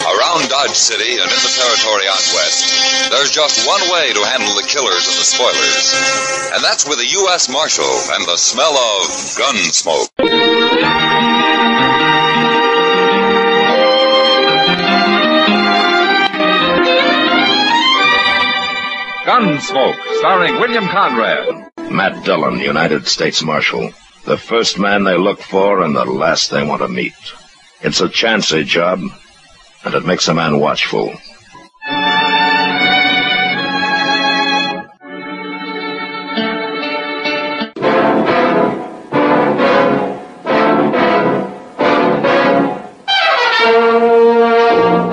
Around Dodge City and in the territory out west, there's just one way to handle the killers and the spoilers. And that's with a U.S. Marshal and the smell of gun smoke. Gunsmoke, starring William Conrad. Matt Dillon, United States Marshal. The first man they look for and the last they want to meet. It's a chancy job, and it makes a man watchful.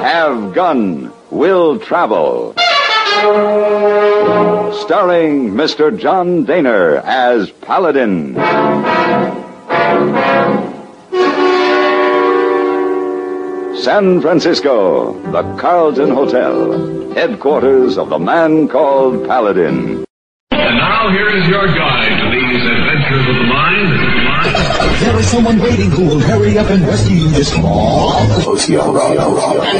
Have Gun Will Travel. Starring Mr. John Dehner as Paladin. San Francisco, the Carlton Hotel, headquarters of the man called Paladin. And now here is your guide to these adventures of the mind. There is someone waiting who will hurry up and rescue you this small. And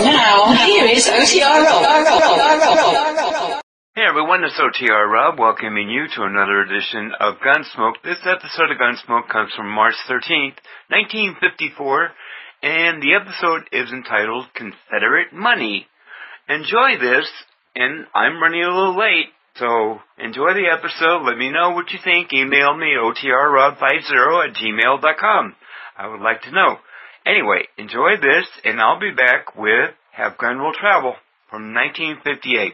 now, here is OTR Rob. Hey everyone, it's OTR Rob welcoming you to another edition of Gunsmoke. This episode of Gunsmoke comes from March 13th, 1954, and the episode is entitled Confederate Money. Enjoy this, and I'm running a little late, so enjoy the episode. Let me know what you think. Email me otrrob50 at gmail.com. I would like to know. Anyway, enjoy this, and I'll be back with Have Gun Will Travel from 1958.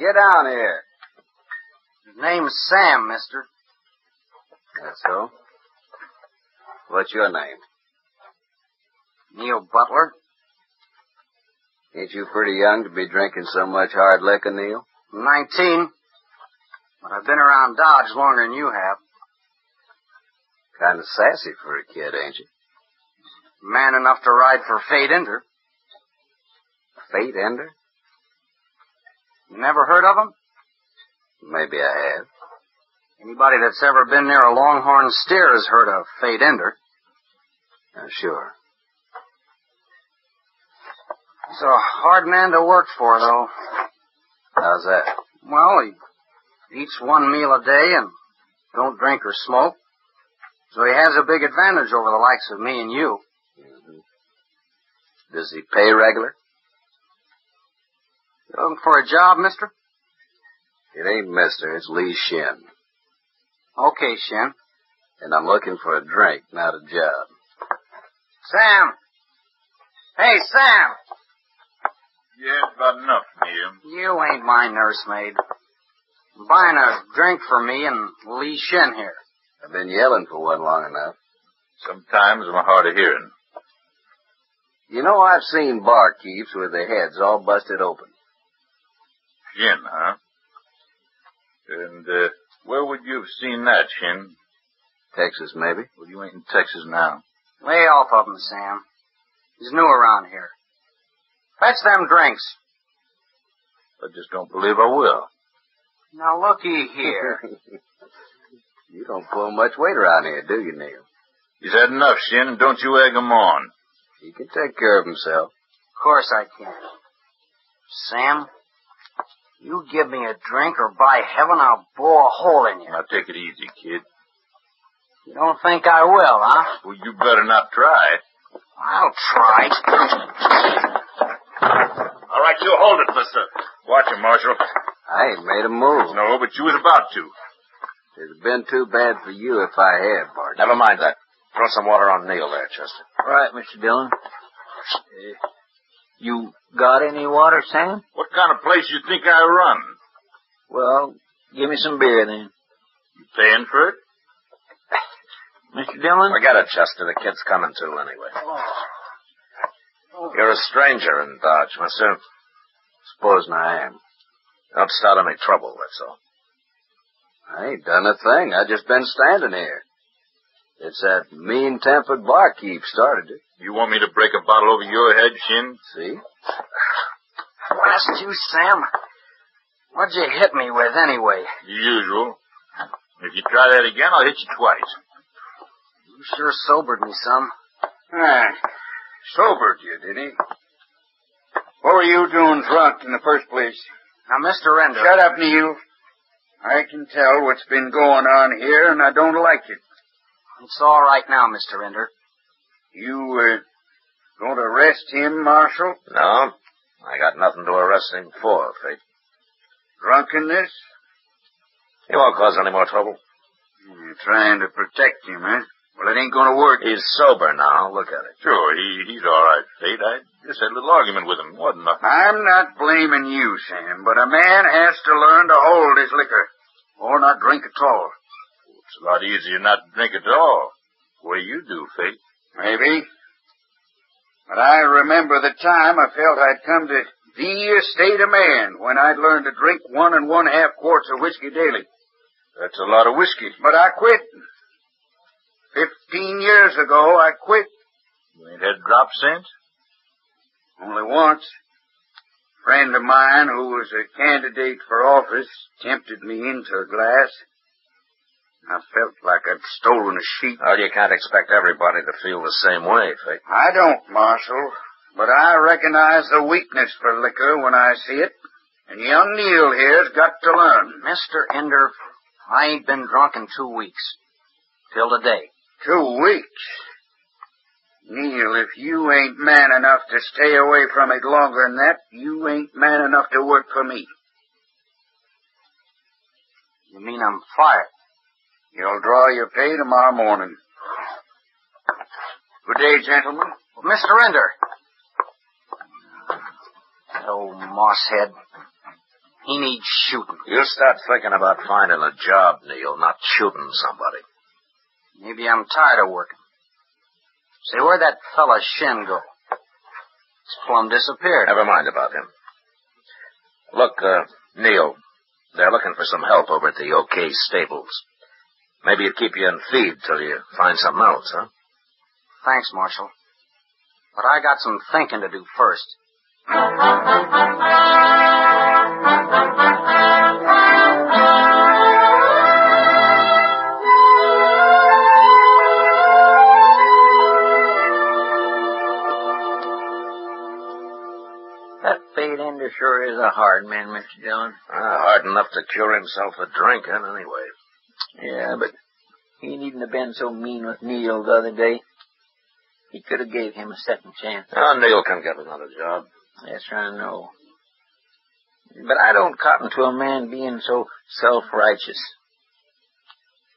Get down here. His name's Sam, mister. That's so. What's your name? Neil Butler. Ain't you pretty young to be drinking so much hard liquor, Neil? Nineteen. But I've been around Dodge longer than you have. Kind of sassy for a kid, ain't you? Man enough to ride for Fate Ender. Fate Ender? You never heard of him? Maybe I have. Anybody that's ever been near a longhorn steer has heard of Fate Ender. Uh, sure. He's a hard man to work for, though. How's that? Well, he eats one meal a day and don't drink or smoke. So he has a big advantage over the likes of me and you. Does he pay regular? You looking for a job, mister? It ain't mister, it's Lee Shin. Okay, Shin. And I'm looking for a drink, not a job. Sam! Hey, Sam! Yeah, about enough, Neil. You ain't my nursemaid. I'm buying a drink for me and Lee Shin here. I've been yelling for one long enough. Sometimes I'm hard of hearing. You know, I've seen barkeeps with their heads all busted open. Shin, huh? And, uh, where would you have seen that, Shin? Texas, maybe. Well, you ain't in Texas now. Lay off of him, Sam. He's new around here. Fetch them drinks. I just don't believe I will. Now looky here. you don't pull much weight around here, do you, Neil? He's had enough, Shin. Don't you egg him on. He can take care of himself. Of course I can. Sam, You give me a drink or by heaven I'll bore a hole in you. Now take it easy, kid. You don't think I will, huh? Well, you better not try. I'll try. All right, you hold it, mister. Watch him, Marshal. I ain't made a move. No, but you was about to. It'd have been too bad for you if I had, Bart. Never mind that. Throw some water on Neil there, Chester. All right, Mr. Dillon. Uh, you got any water, Sam? What kind of place you think I run? Well, give me some beer then. You paying for it? Mr. Dillon? Forget it, Chester. The kid's coming to anyway. You're a stranger in Dodge, mister. Supposing I am. Don't start any trouble, that's all. I ain't done a thing. I just been standing here. It's that mean-tempered barkeep started it. You want me to break a bottle over your head, Shin? See? Blast you, Sam. What'd you hit me with anyway? The usual. If you try that again, I'll hit you twice. You sure sobered me some. Ah, sobered you, did he? What were you doing drunk in the first place? Now, Mr. Ender. Shut up, Neil. I can tell what's been going on here, and I don't like it. It's all right now, Mr. Ender. You, were going to arrest him, Marshal? No. I got nothing to arrest him for, Fate. Drunkenness? He won't cause any more trouble. You're trying to protect him, eh? Well, it ain't gonna work. He's sober now. Look at it. Sure, he, he's all right, Fate. I just had a little argument with him. Wasn't nothing. I'm not blaming you, Sam, but a man has to learn to hold his liquor, or not drink at all. It's a lot easier not to drink at all. What do you do, Fate? Maybe. But I remember the time I felt I'd come to the state of man when I'd learned to drink one and one half quarts of whiskey daily. That's a lot of whiskey. But I quit. Fifteen years ago, I quit. You ain't had a drop since? Only once. A friend of mine who was a candidate for office tempted me into a glass. I felt like I'd stolen a sheep. Well, you can't expect everybody to feel the same way, Fate. I don't, Marshal. But I recognize the weakness for liquor when I see it. And young Neil here's got to learn. Mr. Ender, I ain't been drunk in two weeks. Till today. Two weeks? Neil, if you ain't man enough to stay away from it longer than that, you ain't man enough to work for me. You mean I'm fired? You'll draw your pay tomorrow morning. Good day, gentlemen. Mr. Ender. That old mosshead. He needs shooting. You start thinking about finding a job, Neil, not shooting somebody. Maybe I'm tired of working. Say, where'd that fella Shin go? He's plumb disappeared. Never mind about him. Look, uh, Neil, they're looking for some help over at the OK Stables. Maybe it'd keep you in feed till you find something else, huh? Thanks, Marshal. But I got some thinking to do first. That Fate Ender sure is a hard man, Mr. Dillon. Uh, hard enough to cure himself of drinking, anyway. Yeah, but he needn't have been so mean with Neil the other day. He could have gave him a second chance. Oh, Neil can get another job. Yes, I know. But I don't cotton to a man being so self-righteous.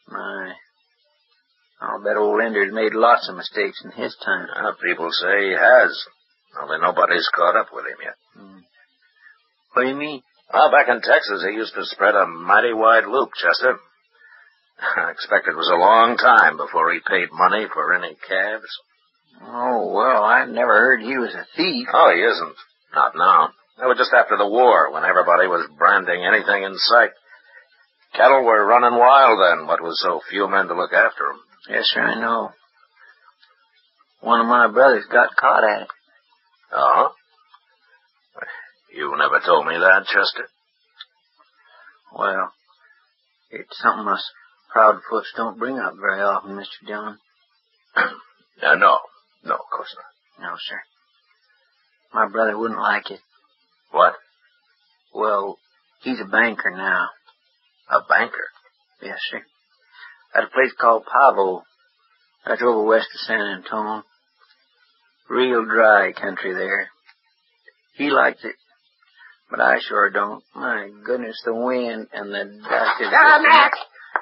My, I'll bet old Ender's made lots of mistakes in his time. Uh, people say he has. Only nobody's caught up with him yet. Hmm. What do you mean? Well, back in Texas, he used to spread a mighty wide loop, Chester. I expect it was a long time before he paid money for any calves. Oh, well, I never heard he was a thief. Oh, he isn't. Not now. That was just after the war, when everybody was branding anything in sight. Cattle were running wild then, but with so few men to look after 'em. Yes, sir, I know. One of my brothers got caught at it. Oh? You never told me that, Chester. Well, it's something us proud folks don't bring up very often, Mr. Dillon. Uh, no. No, of course not. No, sir. My brother wouldn't like it. What? Well, He's a banker now. A banker? Yes, sir. At a place called Pavo. That's over west of San Antonio. Real dry country there. He likes it. But I sure don't. My goodness, the wind and the dust is... Ah, Mac!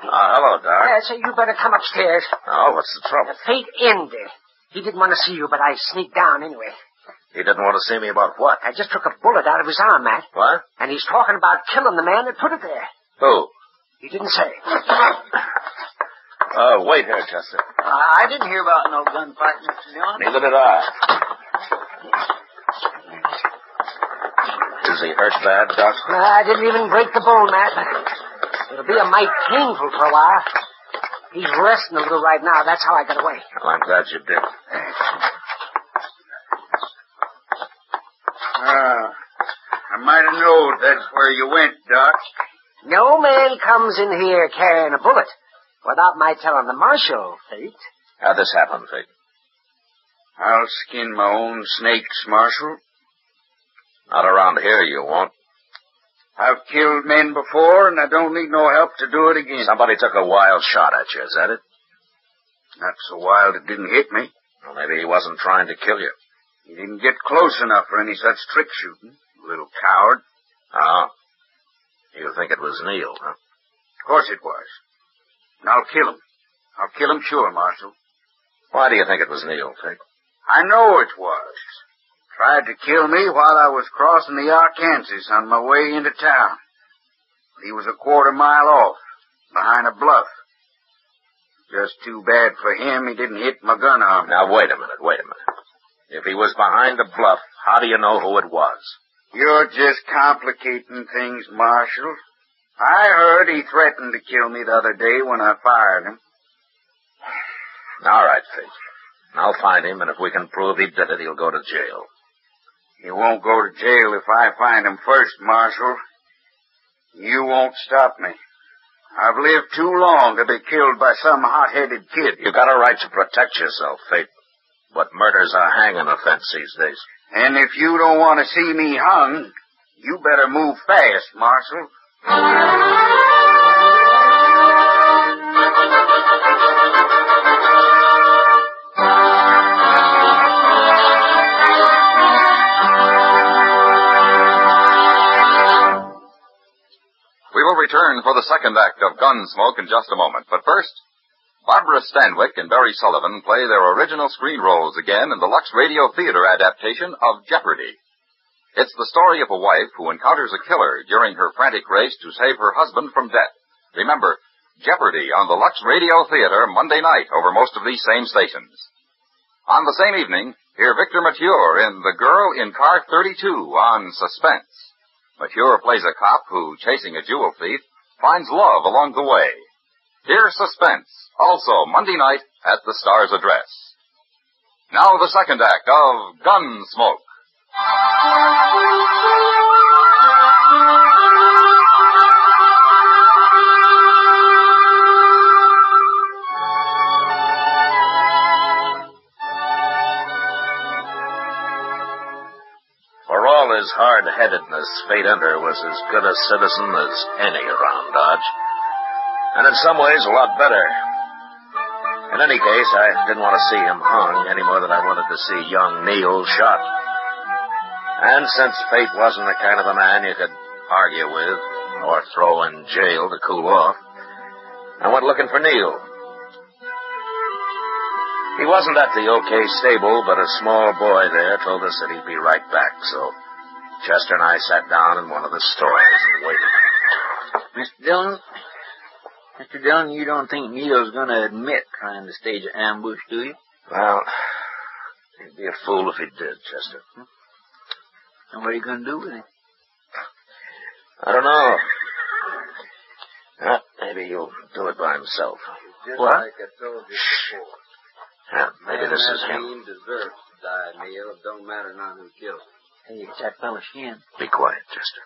Uh, hello, Doc. Yeah, so you better come upstairs. Oh, what's the trouble? The Fate Ender. He didn't want to see you, but I sneaked down anyway. He didn't want to see me about what? I just took a bullet out of his arm, Matt. What? And he's talking about killing the man that put it there. Who? He didn't say. Uh, wait here, Chester. Uh, I didn't hear about no gunfight, Mr. Dillon. Neither did I. Is he hurt bad, Doc? I didn't even break the bone, Matt. It'll be a mite painful for a while. He's resting a little right now. That's how I got away. Well, I'm glad you did. Ah, I might have known that's where you went, Doc. No man comes in here carrying a bullet without my telling the marshal, Fate. How'd this happen, Fate? I'll skin my own snakes, Marshal. Not around here, you won't. I've killed men before, and I don't need no help to do it again. Somebody took a wild shot at you, is that it? Not so wild it didn't hit me. Well, maybe he wasn't trying to kill you. He didn't get close enough for any such trick shooting. Little coward. Oh. You think it was Neil, huh? Of course it was. And I'll kill him. I'll kill him sure, Marshal. Why do you think it was Neil, Fate? I know it was. Tried to kill me while I was crossing the Arkansas on my way into town. He was a quarter mile off, behind a bluff. Just too bad for him he didn't hit my gun arm. Now, wait a minute, wait a minute. If he was behind the bluff, how do you know who it was? You're just complicating things, Marshal. I heard he threatened to kill me the other day when I fired him. All right, Fate. I'll find him, and if we can prove he did it, he'll go to jail. He won't go to jail if I find him first, Marshal. You won't stop me. I've lived too long to be killed by some hot-headed kid. You got a right to protect yourself, Fate. But murder's a hanging offense these days. And if you don't want to see me hung, you better move fast, Marshal. Return for the second act of Gunsmoke in just a moment. But first, Barbara Stanwyck and Barry Sullivan play their original screen roles again in the Lux Radio Theater adaptation of Jeopardy! It's the story of a wife who encounters a killer during her frantic race to save her husband from death. Remember, Jeopardy! on the Lux Radio Theater Monday night over most of these same stations. On the same evening, hear Victor Mature in The Girl in Car 32 on Suspense. Mature plays a cop who, chasing a jewel thief, finds love along the way. Hear Suspense, also Monday night at the Star's address. Now the second act of Gunsmoke. His hard-headedness, Fate Ender was as good a citizen as any around Dodge. And in some ways, a lot better. In any case, I didn't want to see him hung any more than I wanted to see young Neil shot. And since Fate wasn't the kind of a man you could argue with or throw in jail to cool off, I went looking for Neil. He wasn't at the OK stable, but a small boy there told us that he'd be right back, so Chester and I sat down in one of the stores and waited. Mr. Dillon, Mr. Dillon, you don't think Neil's going to admit trying to stage an ambush, do you? Well, he'd be a fool if he did, Chester. And what are you going to do with him? I don't know. Uh, maybe he'll do it by himself. Just What? like I told you before. Yeah, maybe this is Man, that him. mean deserves to die, Neil. It don't matter not who kills him. Hey, it's that fella Shin. Be quiet, Chester.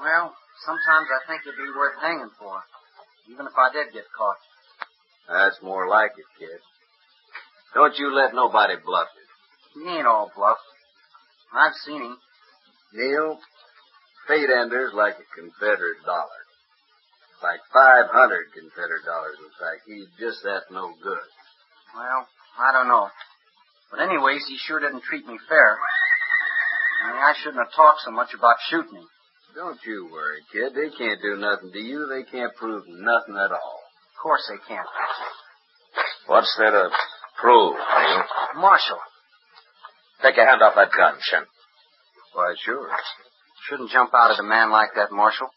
Well, sometimes I think it'd be worth hanging for, even if I did get caught. That's more like it, kid. Don't you let nobody bluff you. He ain't all bluff. I've seen him. Neil, fate ender's like a Confederate dollar. Like 500 Confederate dollars, in fact. He's just that no good. Well, I don't know. But anyways, he sure didn't treat me fair. I mean, I shouldn't have talked so much about shooting him. Don't you worry, kid. They can't do nothing to you. They can't prove nothing at all. Of course they can't. What's there to prove, Neil? Marshal. Take your hand off that gun, Shin. Why, sure. Shouldn't jump out at a man like that, Marshal.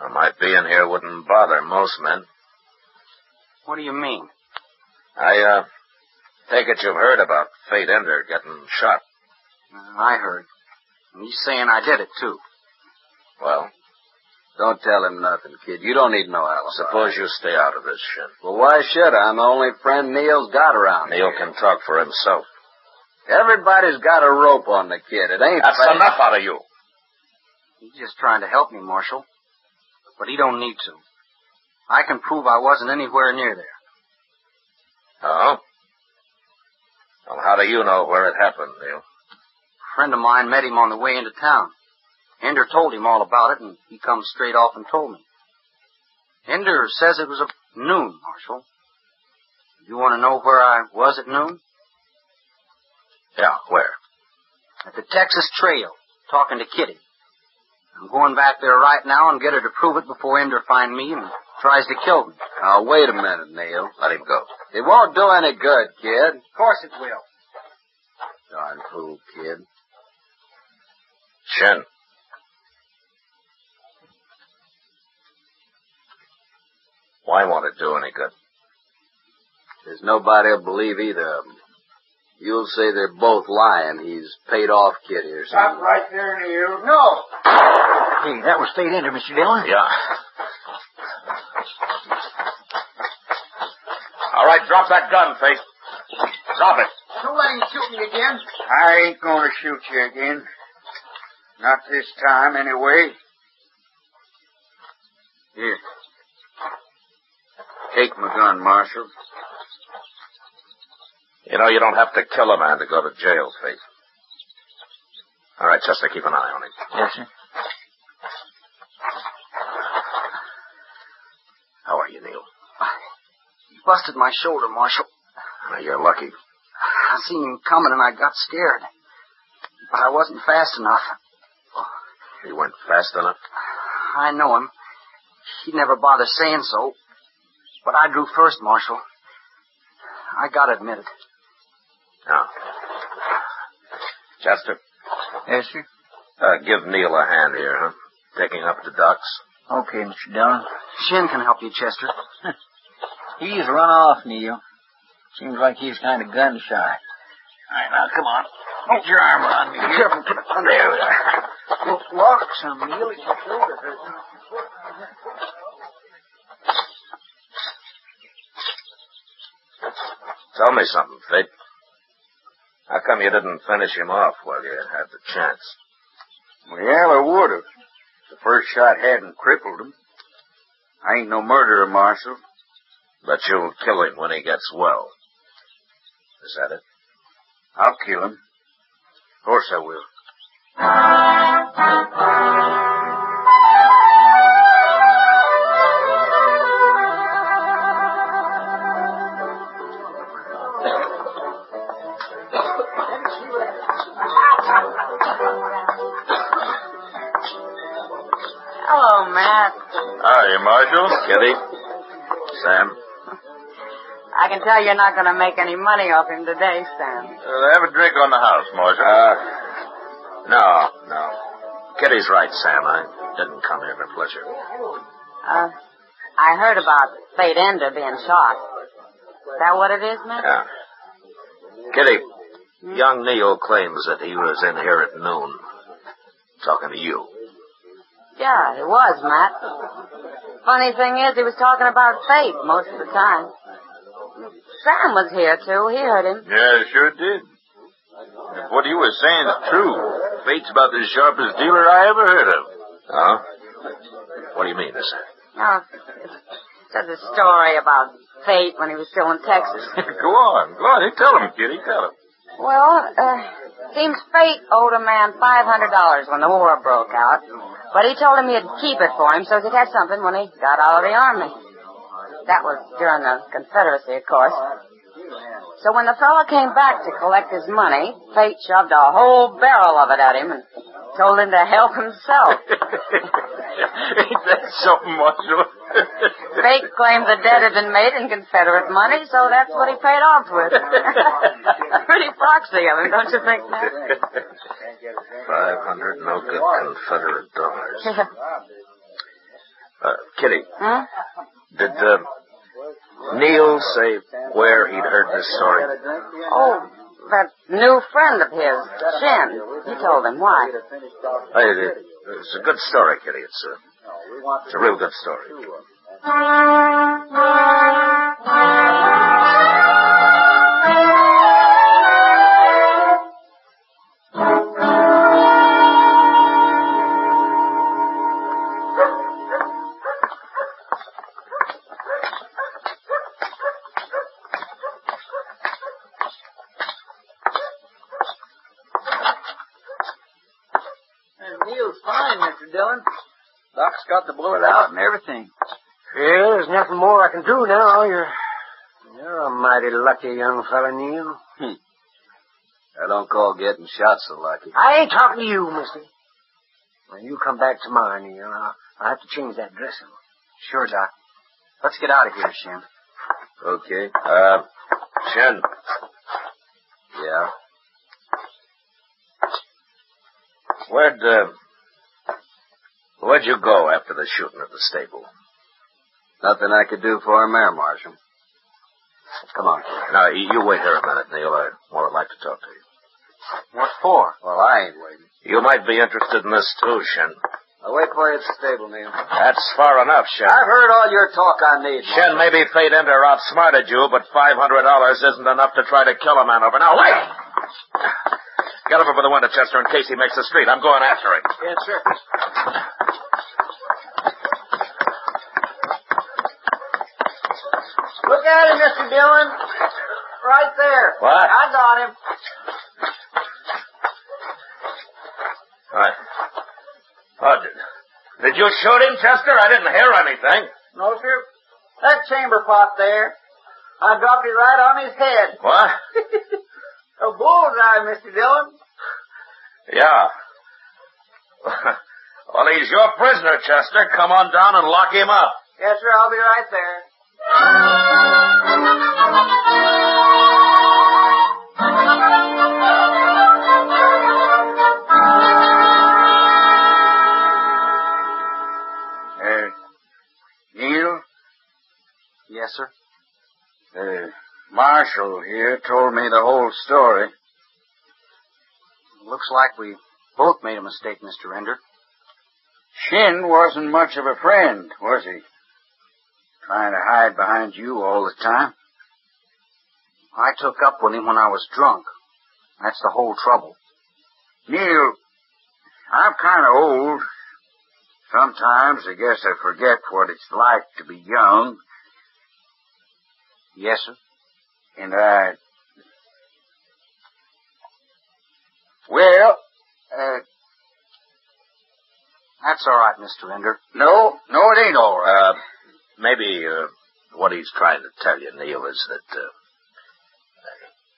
Well, my being here wouldn't bother most men. What do you mean? I, uh, take it you've heard about Fate Ender getting shot. I heard. And he's saying I did it, too. Well, Don't tell him nothing, kid. You don't need no alibi. suppose you stay out of this, Shin. Well, why should I? I'm the only friend Neil's got around Neil here. can talk for himself. Everybody's got a rope on the kid. It ain't That's fair. enough out of you. He's just trying to help me, Marshal. But he don't need to. I can prove I wasn't anywhere near there. Oh? Well, how do you know where it happened, Neil? A friend of mine met him on the way into town. Ender told him all about it, and he come straight off and told me. Ender says it was at noon, Marshal. You want to know where I was at noon? Yeah, where? At the Texas Trail, talking to Kitty. I'm going back there right now and get her to prove it before Ender find me and tries to kill me. Now, wait a minute, Neil. Let him go. It won't do any good, kid. Of course it will. Darn fool, kid. Shin. Why won't it do any good? There's nobody will believe either of them. You'll say they're both lying. He's paid off Kitty or Stop something. right there, Neil. No! Hey, that was Fate Ender, Mr. Dillon. Yeah. All right, drop that gun, Fate. Drop it. Don't let him shoot me again. I ain't gonna shoot you again. Not this time, anyway. Here. Take my gun, Marshal. You know, you don't have to kill a man to go to jail, Fate. All right, Chester, keep an eye on him. Yes, sir. How are you, Neil? You busted my shoulder, Marshal. Now, you're lucky. I seen him coming and I got scared. But I wasn't fast enough. He went fast enough. I know him. He'd never bother saying so. But I drew first, Marshal. I gotta admit it. Now, Chester, Yes, sir. uh, give Neil a hand here, huh? Taking up the ducks. Okay, Mr. Dillon. Shin can help you, Chester. He's run off, Neil. Seems like he's kind of gun shy. All right, now, come on. Get your arm around me. Be careful, keep it under. There we are. Well, walk some, Neil. It's your shoulder. Tell me something, Fate. How come you didn't finish him off while you had the chance? Well, I would have. The first shot hadn't crippled him. I ain't no murderer, Marshal. But you'll kill him when he gets well. Is that it? I'll kill him. Of course I will. Hello, Matt. Hi, Marshal. Kitty? Sam? I can tell you're not going to make any money off him today, Sam. Uh, have a drink on the house, Marshal. Uh, no, no. Kitty's right, Sam. I didn't come here for pleasure. Uh, I heard about Fate Ender being shot. Is that what it is, Matt? Yeah. Kitty, young Neil claims that he was in here at noon. Talking to you. Yeah, he was, Matt. Funny thing is, he was talking about Fate most of the time. Sam was here, too. He heard him. Yeah, sure did. If what he was saying is true, Fate's about the sharpest dealer I ever heard of. Huh? What do you mean, Sam? No, it says a story about Fate when he was still in Texas. go on, go on. Tell him, Kitty, tell him. Well, uh, Seems fate owed a man $500 when the war broke out, but he told him he'd keep it for him so he'd have something when he got out of the army. That was during the Confederacy, of course. So when the fellow came back to collect his money, Fate shoved a whole barrel of it at him and told him to help himself. Ain't that something, Marshal? Fate claimed the debt had been made in Confederate money, so that's what he paid off with. Pretty foxy of him, don't you think, Matt? Five hundred no good Confederate dollars. Uh, Kitty, huh? Did uh, Neil say where he'd heard this story? Oh, that new friend of his, Shin. He told him why. Hey, it, it's a good story, Kitty. It's a, it's a real good story. Mighty young fella, Neil. Hmm. I don't call getting shot so lucky. I ain't talking to you, mister. When you come back tomorrow, Neil, I'll, I'll have to change that dressing. Sure, Doc. Let's get out of here, Shin. Okay. Uh, Shin, Yeah. where'd, uh, where'd you go after the shooting at the stable? Nothing I could do for him there, Marshal. Come on. Now, you wait here a minute, Neil. I would like to talk to you. What for? Well, I ain't waiting. You might be interested in this, too, Shin. I'll wait for you at the stable, Neil. That's far enough, Shin. I've heard all your talk I need. Shin, maybe Fate Ender outsmarted you, but $500 isn't enough to try to kill a man over. Now, wait! Get over by the window, Chester, in case he makes the street. I'm going after him. Yes, sir. Look Dillon. Right there. What? I got him. Right. Oh, did, did you shoot him, Chester? I didn't hear anything. No, sir. That chamber pot there. I dropped it right on his head. What? A bullseye, Mr. Dillon. Yeah. well, he's your prisoner, Chester. Come on down and lock him up. Yes, sir. I'll be right there. Neil, Yes, sir. the marshal here told me the whole story. Looks like we both made a mistake, Mr. Ender. Shin wasn't much of a friend, was he? Trying to hide behind you all the time. I took up with him when I was drunk. That's the whole trouble. Neil, I'm kind of old. Sometimes I guess I forget what it's like to be young. Yes, sir. And I. Well, uh, That's all right, Mr. Ender. no, no, it ain't all right. Uh, maybe uh, what he's trying to tell you, Neil, is that uh,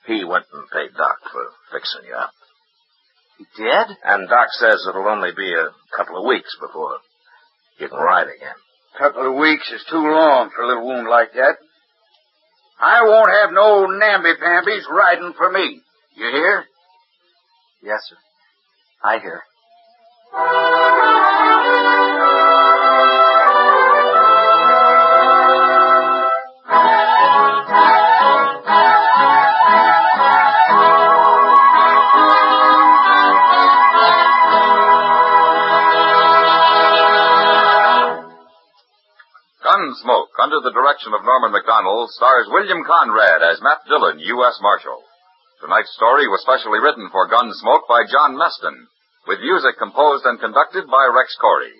he went and paid Doc for fixing you up. He did? And Doc says it'll only be a couple of weeks before you can ride again. A couple of weeks is too long for a little wound like that. I won't have no namby-pambies riding for me. You hear? Yes, sir. I hear. Under the direction of Norman Macdonnell, stars William Conrad as Matt Dillon, U.S. Marshal. Tonight's story was specially written for Gunsmoke by John Meston, with music composed and conducted by Rex Koury.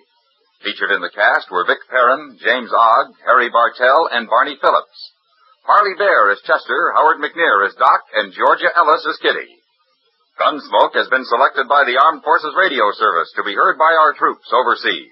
Featured in the cast were Vic Perrin, James Ogg, Harry Bartell, and Barney Phillips. Parley Baer is Chester, Howard McNear as Doc, and Georgia Ellis as Kitty. Gunsmoke has been selected by the Armed Forces Radio Service to be heard by our troops overseas.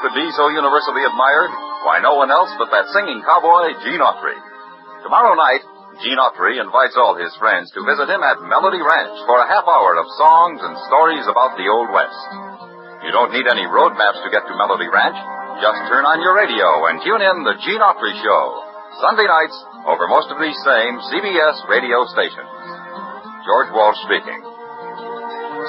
Could be so universally admired? Why, no one else but that singing cowboy, Gene Autry. Tomorrow night, Gene Autry invites all his friends to visit him at Melody Ranch for a half hour of songs and stories about the Old West. You don't need any road maps to get to Melody Ranch. Just turn on your radio and tune in the Gene Autry Show. Sunday nights over most of these same CBS radio stations. George Walsh speaking.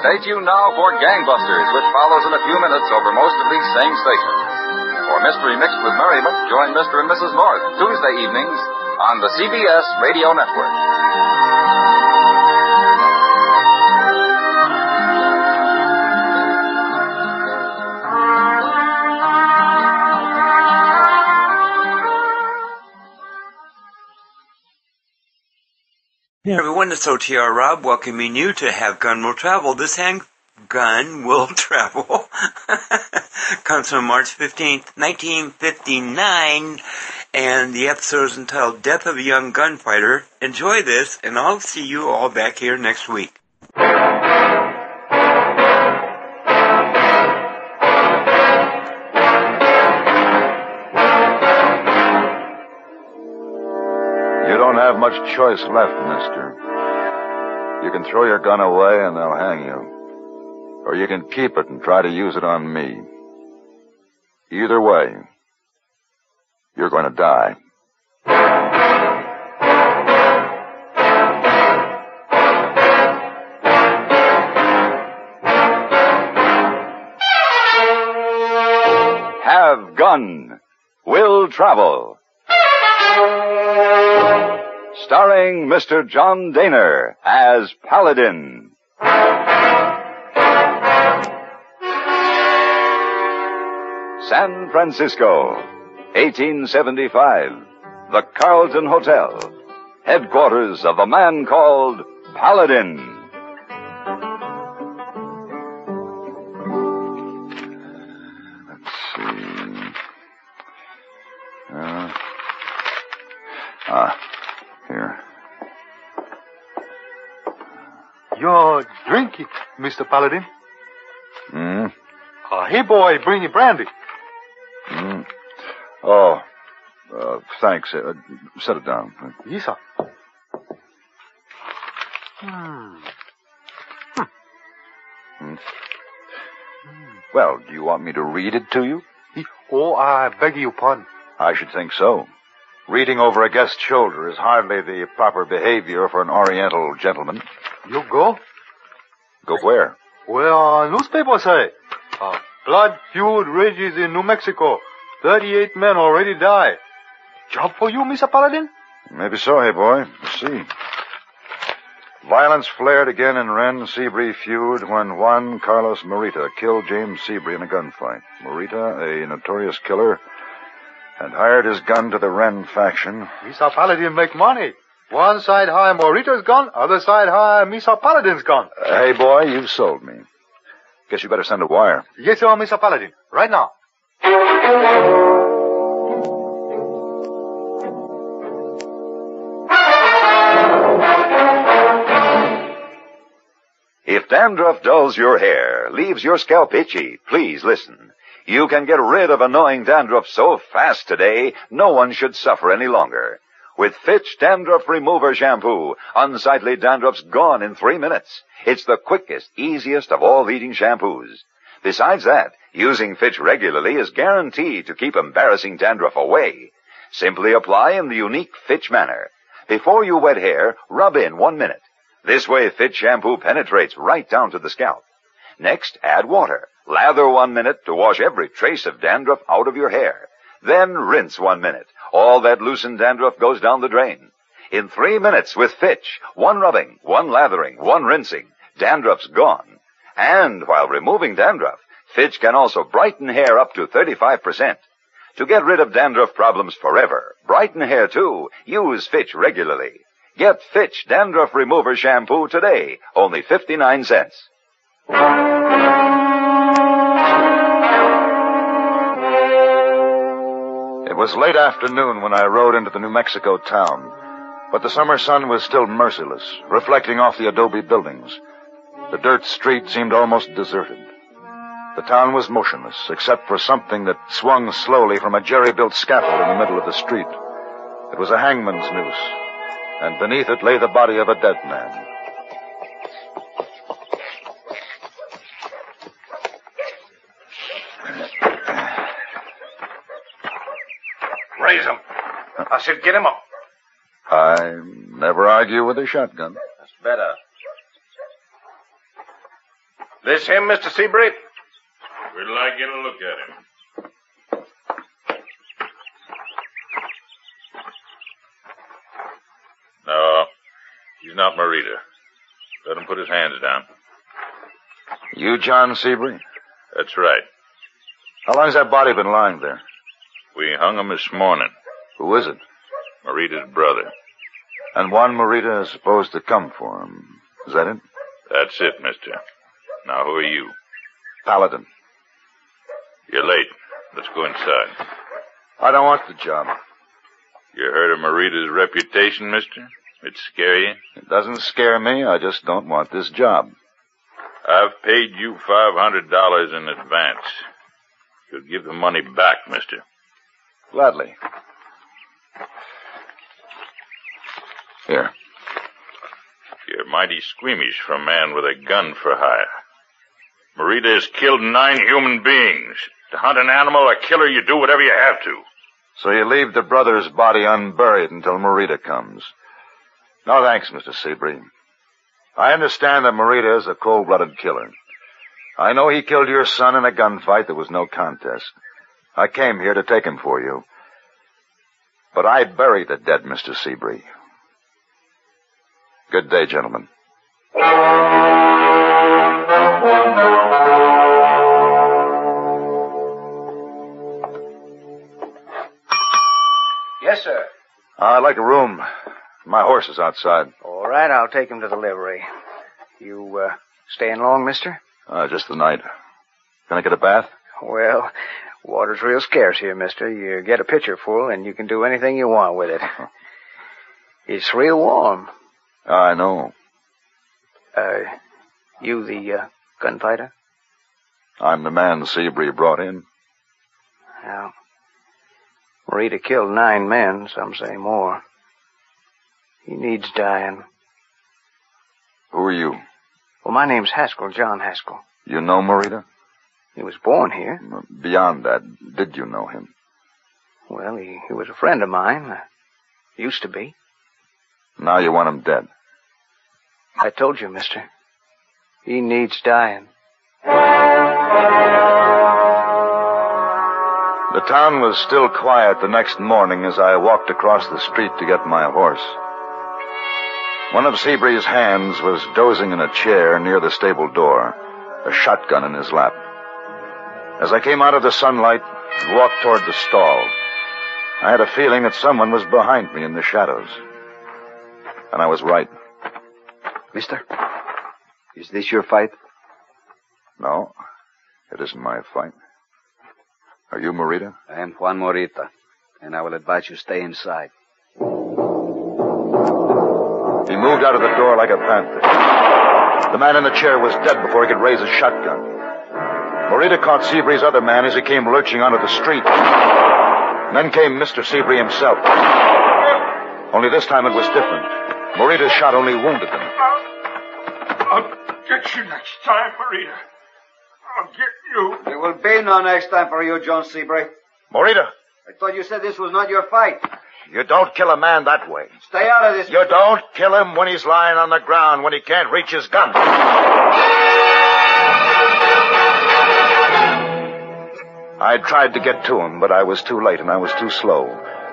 Stay tuned now for Gangbusters, which follows in a few minutes over most of these same stations. For Mystery Mixed with Merriment, join Mr. and Mrs. North Tuesday evenings on the CBS Radio Network. Hey everyone, it's OTR Rob welcoming you to Have Gun Will Travel. This handgun will travel comes from March 15th, 1959, and the episode is entitled Death of a Young Gunfighter. Enjoy this, and I'll see you all back here next week. Have much choice left, mister. You can throw your gun away and they'll hang you. Or you can keep it and try to use it on me. Either way, you're going to die. Have gun. Will travel. Starring Mr. John Dehner as Paladin. San Francisco, 1875. The Carlton Hotel. Headquarters of a man called Paladin. Mr. Paladin. Hmm? Uh, hey, boy, bring your brandy. Hmm. Oh, uh, thanks. Uh, set it down. Yes, sir. Hmm. Hmm. Well, do you want me to read it to you? Oh, I beg your pardon. I should think so. Reading over a guest's shoulder is hardly the proper behavior for an Oriental gentleman. You go? Go where? Well, newspaper say, uh, blood feud rages in New Mexico. 38 men already die. Job for you, Mr. Paladin? Maybe so, hey boy. Let's see. Violence flared again in Ren Seabury feud when Juan Carlos Morita killed James Seabury in a gunfight. Morita, a notorious killer, had hired his gun to the Ren faction. Mr. Paladin make money. One side high Morita's gone, other side high Mr. Paladin's gun. Uh, hey boy, you've sold me. Guess you better send a wire. Yes, sir, Mr. Paladin. Right now. If dandruff dulls your hair, leaves your scalp itchy, please listen. You can get rid of annoying dandruff so fast today, no one should suffer any longer. With Fitch Dandruff Remover Shampoo, unsightly dandruff's gone in three minutes. It's the quickest, easiest of all leading shampoos. Besides that, using Fitch regularly is guaranteed to keep embarrassing dandruff away. Simply apply in the unique Fitch manner. Before you wet hair, rub in one minute. This way Fitch shampoo penetrates right down to the scalp. Next, add water. Lather one minute to wash every trace of dandruff out of your hair. Then rinse one minute. All that loosened dandruff goes down the drain. In three minutes with Fitch, one rubbing, one lathering, one rinsing, dandruff's gone. And while removing dandruff, Fitch can also brighten hair up to 35%. To get rid of dandruff problems forever, brighten hair too, use Fitch regularly. Get Fitch Dandruff Remover Shampoo today, only 59 cents. Was late afternoon when I rode into the New Mexico town, but the summer sun was still merciless, reflecting off the adobe buildings. The dirt street seemed almost deserted. The town was motionless, except for something that swung slowly from a jerry-built scaffold in the middle of the street. It was a hangman's noose, and beneath it lay the body of a dead man. I said get him up. I never argue with a shotgun. That's better. This him, Mr. Seabury? Wait till I get a look at him. No, he's not Marita. Let him put his hands down. You John Seabury? That's right. How long's that body been lying there? We hung him this morning. Who is it? Marita's brother. And Juan Marita is supposed to come for him. Is that it? That's it, mister. Now, who are you? Paladin. You're late. Let's go inside. I don't want the job. You heard of Marita's reputation, mister? It scare you? It doesn't scare me. I just don't want this job. I've paid you five hundred dollars in advance. You'll give the money back, mister. Gladly. Here. You're mighty squeamish for a man with a gun for hire. Marita has killed nine human beings. To hunt an animal or kill her, you do whatever you have to. So you leave the brother's body unburied until Marita comes. No thanks, Mr. Seabury. I understand that Marita is a cold-blooded killer. I know he killed your son in a gunfight There was no contest. I came here to take him for you. But I buried the dead Mr. Seabury. Good day, gentlemen. Yes, sir. I'd like a room. My horse is outside. All right, I'll take him to the livery. You, uh, staying long, mister? Uh, just the night. Can I get a bath? Well, water's real scarce here, mister. You get a pitcher full and you can do anything you want with it. it's real warm. I know. Uh, you the, uh, gunfighter? I'm the man Seabury brought in. Well, Marita killed nine men, some say more. He needs dying. Who are you? Well, my name's Haskell, John Haskell. You know Marita? He was born here. Beyond that, did you know him? Well, he, he was a friend of mine. Uh, used to be. Now you want him dead. I told you, mister. He needs dying. The town was still quiet the next morning as I walked across the street to get my horse. One of Seabury's hands was dozing in a chair near the stable door, a shotgun in his lap. As I came out of the sunlight and walked toward the stall, I had a feeling that someone was behind me in the shadows. And I was right. Mister, is this your fight? No, it isn't my fight. Are you Morita? I am Juan Morita, and I will advise you stay inside. He moved out of the door like a panther. The man in the chair was dead before he could raise his shotgun. Morita caught Seabury's other man as he came lurching onto the street. And then came Mr. Seabury himself. Only this time it was different. Morita's shot only wounded them. I'll get you next time, Marita. I'll get you. There will be no next time for you, John Seabury. Morita, I thought you said this was not your fight. you don't kill a man that way. Stay out of this. You don't kill him when he's lying on the ground when he can't reach his gun. I tried to get to him, but I was too late and I was too slow.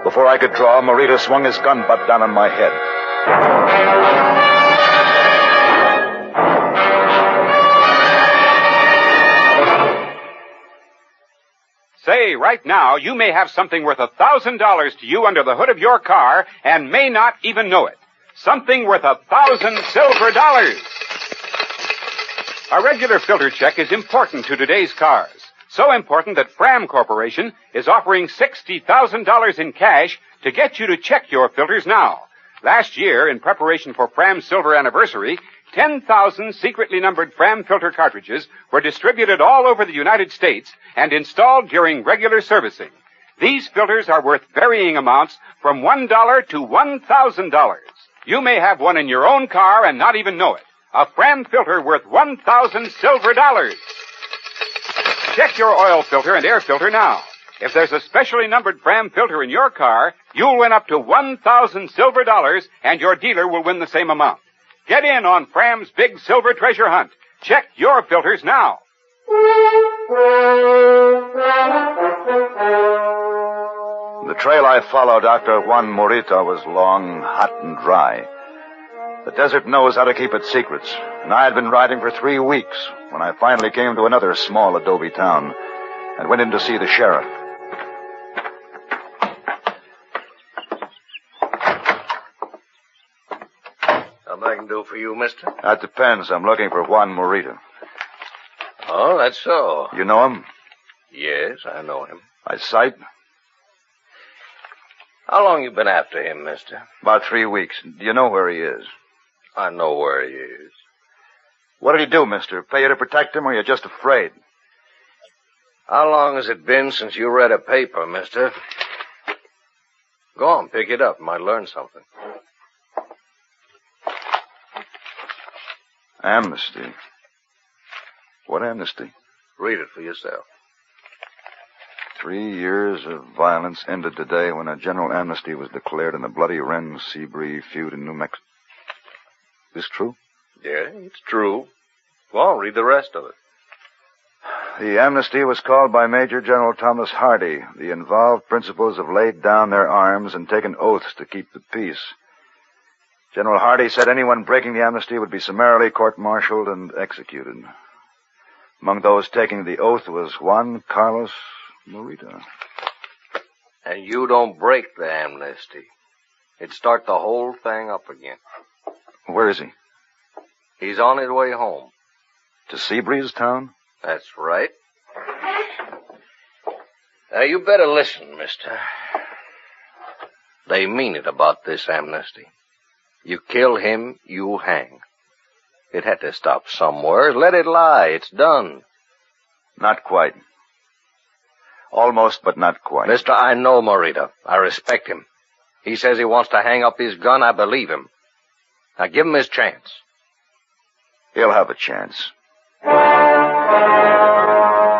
Before I could draw, Morita swung his gun butt down on my head. Say, right now, you may have something worth a thousand dollars to you under the hood of your car and may not even know it. Something worth a thousand silver dollars. A regular filter check is important to today's cars. So important that Fram Corporation is offering $60,000 in cash to get you to check your filters now. Last year, in preparation for Fram's silver anniversary, 10,000 secretly numbered Fram filter cartridges were distributed all over the United States and installed during regular servicing. These filters are worth varying amounts from $1 to $1,000. You may have one in your own car and not even know it. A Fram filter worth 1,000 silver dollars. Check your oil filter and air filter now. If there's a specially numbered Fram filter in your car, you'll win up to 1,000 silver dollars and your dealer will win the same amount. Get in on Fram's big silver treasure hunt. Check your filters now. The trail I followed after Juan Morita was long, hot, and dry. The desert knows how to keep its secrets, and I had been riding for three weeks when I finally came to another small adobe town and went in to see the sheriff. Something I can do for you, mister? That depends. I'm looking for Juan Morita. Oh, that's so. You know him? Yes, I know him. By sight? How long you been after him, mister? About three weeks. Do you know where he is? I know where he is. What did he do, mister? Pay you to protect him, or you're just afraid? How long has it been since you read a paper, mister? Go on, pick it up. Might learn something. Amnesty. What amnesty? Read it for yourself. Three years of violence ended today when a general amnesty was declared in the bloody Wren Seabree feud in New Mexico. Is this true? Yeah, it's true. Go on, read the rest of it. The amnesty was called by Major General Thomas Hardy. The involved principals have laid down their arms and taken oaths to keep the peace. General Hardy said anyone breaking the amnesty would be summarily court-martialed and executed. Among those taking the oath was Juan Carlos Morita. And you don't break the amnesty. It'd start the whole thing up again. Where is he? He's on his way home. To Seabreeze town? That's right. Now, you better listen, mister. They mean it about this amnesty. You kill him, you hang. It had to stop somewhere. Let it lie. It's done. Not quite. Almost, but not quite. Mister, I know Morita. I respect him. He says he wants to hang up his gun. I believe him. Now give him his chance. He'll have a chance.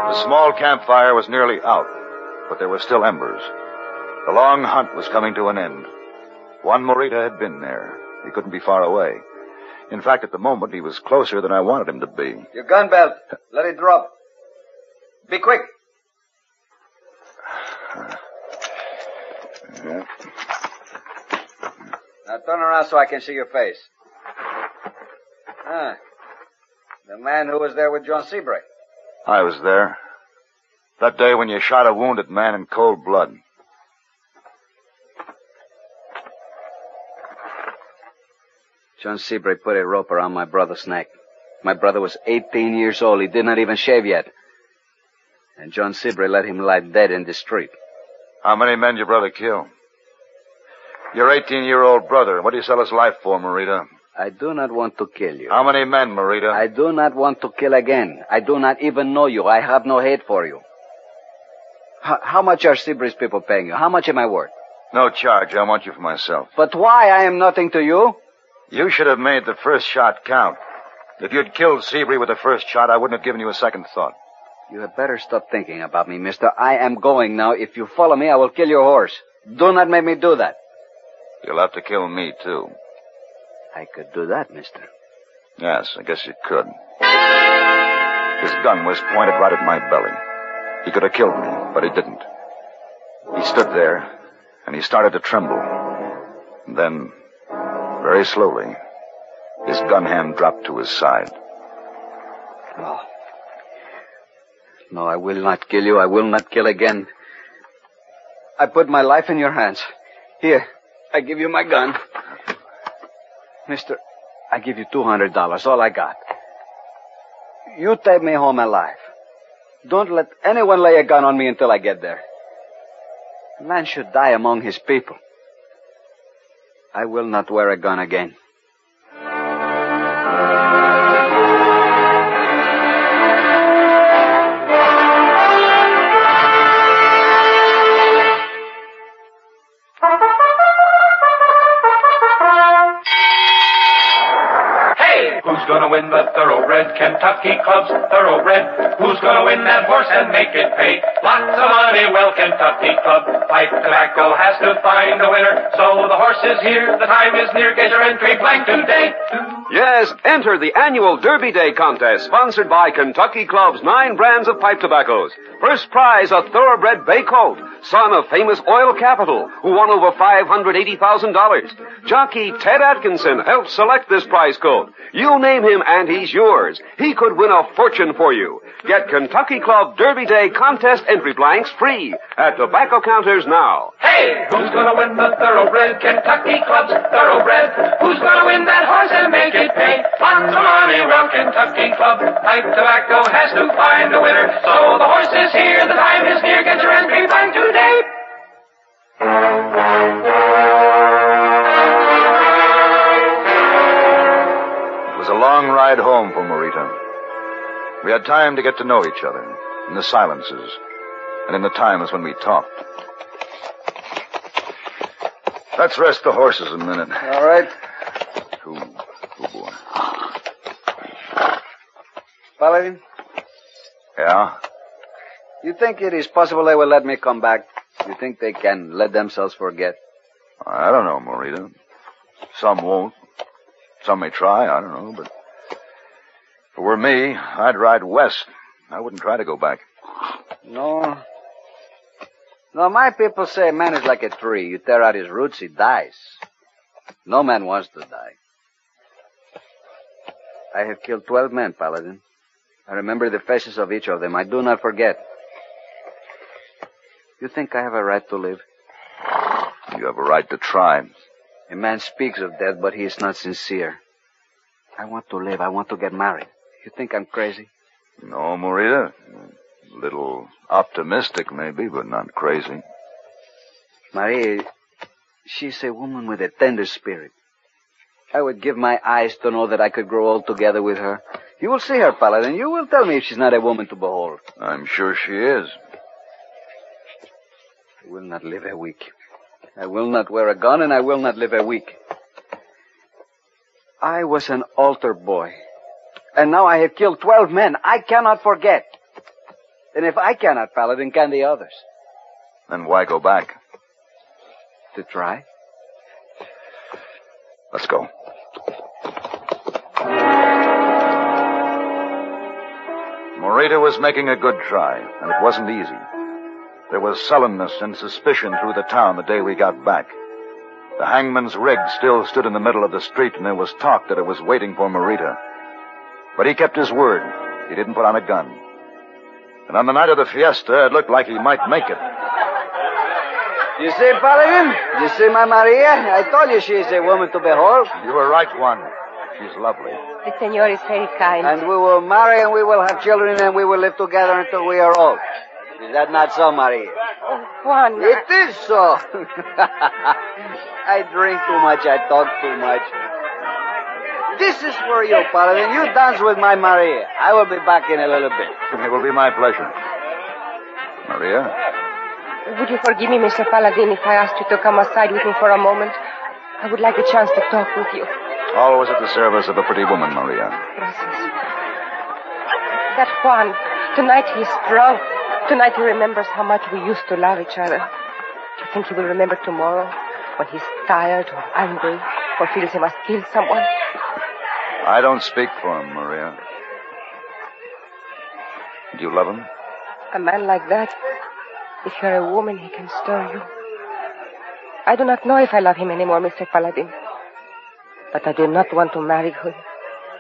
The small campfire was nearly out, but there were still embers. The long hunt was coming to an end. Juan Morita had been there. He couldn't be far away. In fact, at the moment, he was closer than I wanted him to be. Your gun belt. Let it drop. Be quick. Turn around so I can see your face. Ah. The man who was there with John Seabright. I was there. That day when you shot a wounded man in cold blood. John Seabright put a rope around my brother's neck. My brother was 18 years old. He did not even shave yet. And John Seabright let him lie dead in the street. How many men did your brother kill? Your 18-year-old brother. What do you sell his life for, Marita? I do not want to kill you. How many men, Marita? I do not want to kill again. I do not even know you. I have no hate for you. H- how much are Seabray's people paying you? How much am I worth? No charge. I want you for myself. But why? I am nothing to you. You should have made the first shot count. If you'd killed Seabury with the first shot, I wouldn't have given you a second thought. You had better stop thinking about me, mister. I am going now. If you follow me, I will kill your horse. Do not make me do that. You'll have to kill me, too. I could do that, mister. Yes, I guess you could. His gun was pointed right at my belly. He could have killed me, but he didn't. He stood there, and he started to tremble. And then, very slowly, his gun hand dropped to his side. No. No, I will not kill you. I will not kill again. I put my life in your hands. Here, I give you my gun. Mister, I give you $200, all I got. You take me home alive. Don't let anyone lay a gun on me until I get there. A man should die among his people. I will not wear a gun again. Win the thoroughbred Kentucky Club's thoroughbred? Who's gonna win that horse and make it pay? Lots of money, well, Kentucky Club. Pipe Tobacco has to find a winner. So the horse is here, the time is near. Get your entry blank today. Yes, enter the annual Derby Day contest sponsored by Kentucky Club's nine brands of pipe tobaccos. First prize, a thoroughbred bay colt, son of famous Oil Capitol, who won over $580,000. Jockey Ted Atkinson helped select this prize colt. You name him and he's yours. He could win a fortune for you. Get Kentucky Club Derby Day contest entry blanks free at tobacco counters now. Hey, who's gonna win the thoroughbred Kentucky Club's thoroughbred? Who's gonna win that horse and make it pay? Lots of money, well, Kentucky Club. Pipe Tobacco has to find a winner. So the horse is here, the time is near. Get your entry blank. It was a long ride home for Marita. We had time to get to know each other in the silences and in the times when we talked. Let's rest the horses a minute. All right. Ooh, oh boy. Paladin, Yeah? You think it is possible they will let me come back? You think they can let themselves forget? I don't know, Marita. Some won't. Some may try, I don't know, but if it were me, I'd ride west. I wouldn't try to go back. No. No, my people say man is like a tree. You tear out his roots, he dies. No man wants to die. I have killed twelve men, Paladin. I remember the faces of each of them. I do not forget. You think I have a right to live? You have a right to try. A man speaks of death, but he is not sincere. I want to live. I want to get married. You think I'm crazy? No, Marita. A little optimistic, maybe, but not crazy. Maria, she's a woman with a tender spirit. I would give my eyes to know that I could grow old together with her. You will see her, Paladin. You will tell me if she's not a woman to behold. I'm sure she is. I will not live a week. I will not wear a gun, and I will not live a week. I was an altar boy. And now I have killed twelve men. I cannot forget. And if I cannot, Paladin, can the others? Then why go back? To try? Let's go. Morita was making a good try, and it wasn't easy. There was sullenness and suspicion through the town the day we got back. The hangman's rig still stood in the middle of the street, and there was talk that it was waiting for Marita. But he kept his word. He didn't put on a gun. And on the night of the fiesta, it looked like he might make it. You see, Paladin? You see my Maria? I told you she is a woman to behold. You were right, Juan. She's lovely. The senor is very kind. And we will marry and we will have children and we will live together until we are old. Is that not so, Maria? Oh, Juan. It is so. I drink too much. I talk too much. This is for you, Paladin. You dance with my Maria. I will be back in a little bit. It will be my pleasure. Maria? Would you forgive me, Mr. Paladin, if I asked you to come aside with me for a moment? I would like a chance to talk with you. Always at the service of a pretty woman, Maria. Gracias. That Juan, tonight he is drunk. Tonight he remembers how much we used to love each other. Do you think he will remember tomorrow when he's tired or angry or feels he must kill someone? I don't speak for him, Maria. Do you love him? A man like that, if you're a woman, he can stir you. I do not know if I love him anymore, Mr. Paladin. But I do not want to marry him.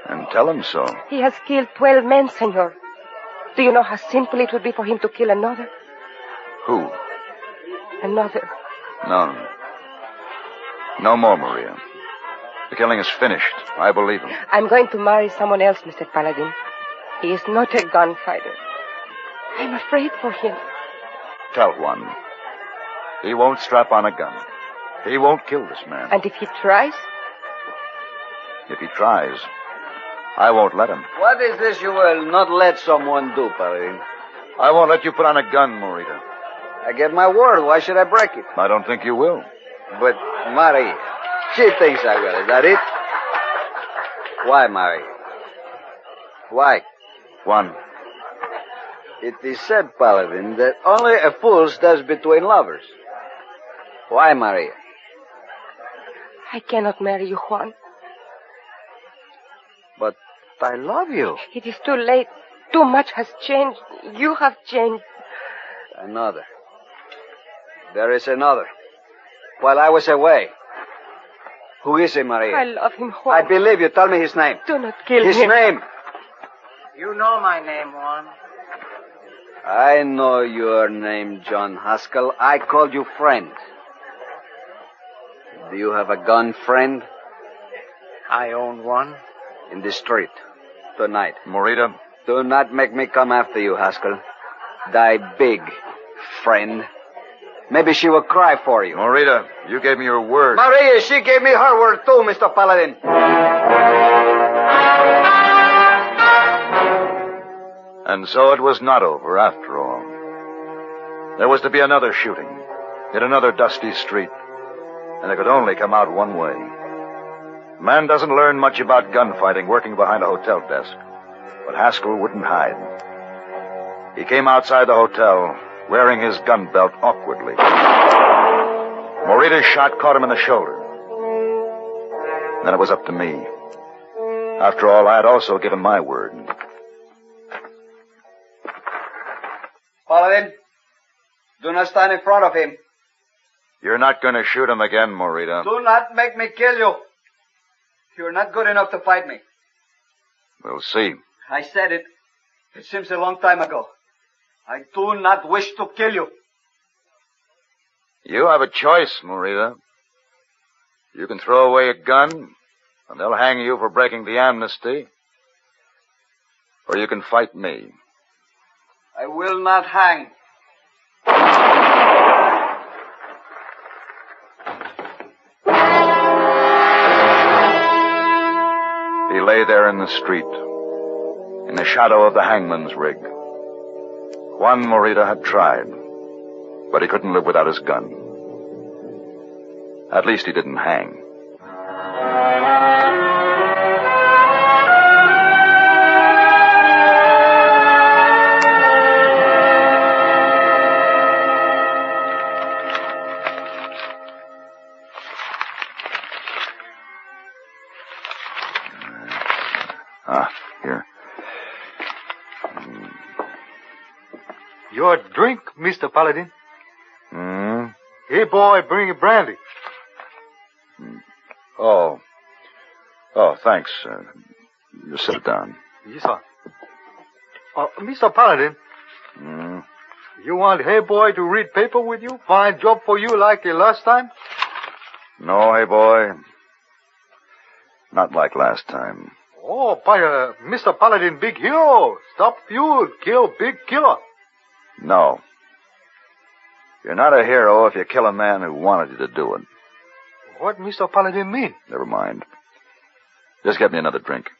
And tell him so. He has killed twelve men, senor. Do you know how simple it would be for him to kill another? Who? Another. None. No more, Maria. The killing is finished. I believe him. I'm going to marry someone else, Mr. Paladin. He is not a gunfighter. I'm afraid for him. Tell Juan. He won't strap on a gun. He won't kill this man. And if he tries? If he tries, I won't let him. What is this you will not let someone do, Paladin? I won't let you put on a gun, Morita. I give my word. Why should I break it? I don't think you will. But Maria, she thinks I will. Is that it? Why, Maria? Why? Juan. It is said, Paladin, that only a fool stands between lovers. Why, Maria? I cannot marry you, Juan. But I love you. It is too late. Too much has changed. You have changed. Another. There is another. While I was away. Who is he, Maria? I love him, Juan. I believe you. Tell me his name. Do not kill his him. His name. You know my name, Juan. I know your name, John Haskell. I called you friend. Do you have a gun, friend? I own one. In the street. Tonight. Morita. Do not make me come after you, Haskell. Die big, friend. Maybe she will cry for you. Morita, you gave me your word. Maria, she gave me her word too, Mr. Paladin. And so it was not over after all. There was to be another shooting in another dusty street, and it could only come out one way. Man doesn't learn much about gunfighting working behind a hotel desk, but Haskell wouldn't hide. He came outside the hotel, wearing his gun belt awkwardly. Morita's shot caught him in the shoulder. Then it was up to me. After all, I had also given my word. Follow him. do not stand in front of him. You're not going to shoot him again, Morita. Do not make me kill you. You're not good enough to fight me. We'll see. I said it. It seems a long time ago. I do not wish to kill you. You have a choice, Morita. You can throw away a gun, and they'll hang you for breaking the amnesty. Or you can fight me. I will not hang. In the street, in the shadow of the hangman's rig. Juan Morita had tried, but he couldn't live without his gun. At least he didn't hang. Mr. Paladin. Hmm? Hey, boy, bring a brandy. Oh. Oh, thanks. Uh, you sit down. Yes, sir. Uh, Mr. Paladin, Hmm? you want Hey Boy to read paper with you? Find job for you like the last time? No, hey, boy. Not like last time. Oh, but uh, Mr. Paladin, big hero. Stop feud, kill big killer. No. You're not a hero if you kill a man who wanted you to do it. What Mr. Paladin mean? Never mind. Just get me another drink.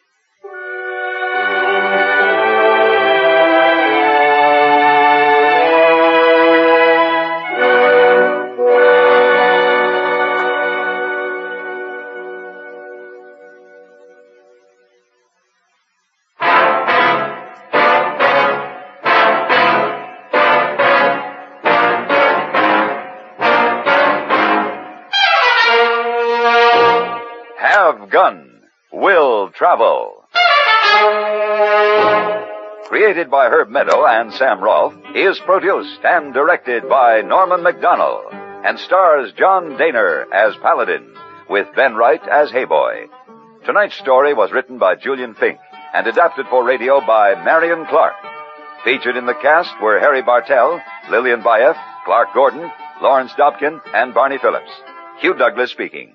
Have gun. Will travel. created by Herb Meadow and Sam Rolfe, is produced and directed by Norman Macdonnell and stars John Dehner as Paladin with Ben Wright as Hey Boy. Tonight's story was written by Julian Fink and adapted for radio by Marion Clark. Featured in the cast were Harry Bartell, Lillian Buyeff, Clark Gordon, Lawrence Dobkin, and Barney Phillips. Hugh Douglas speaking.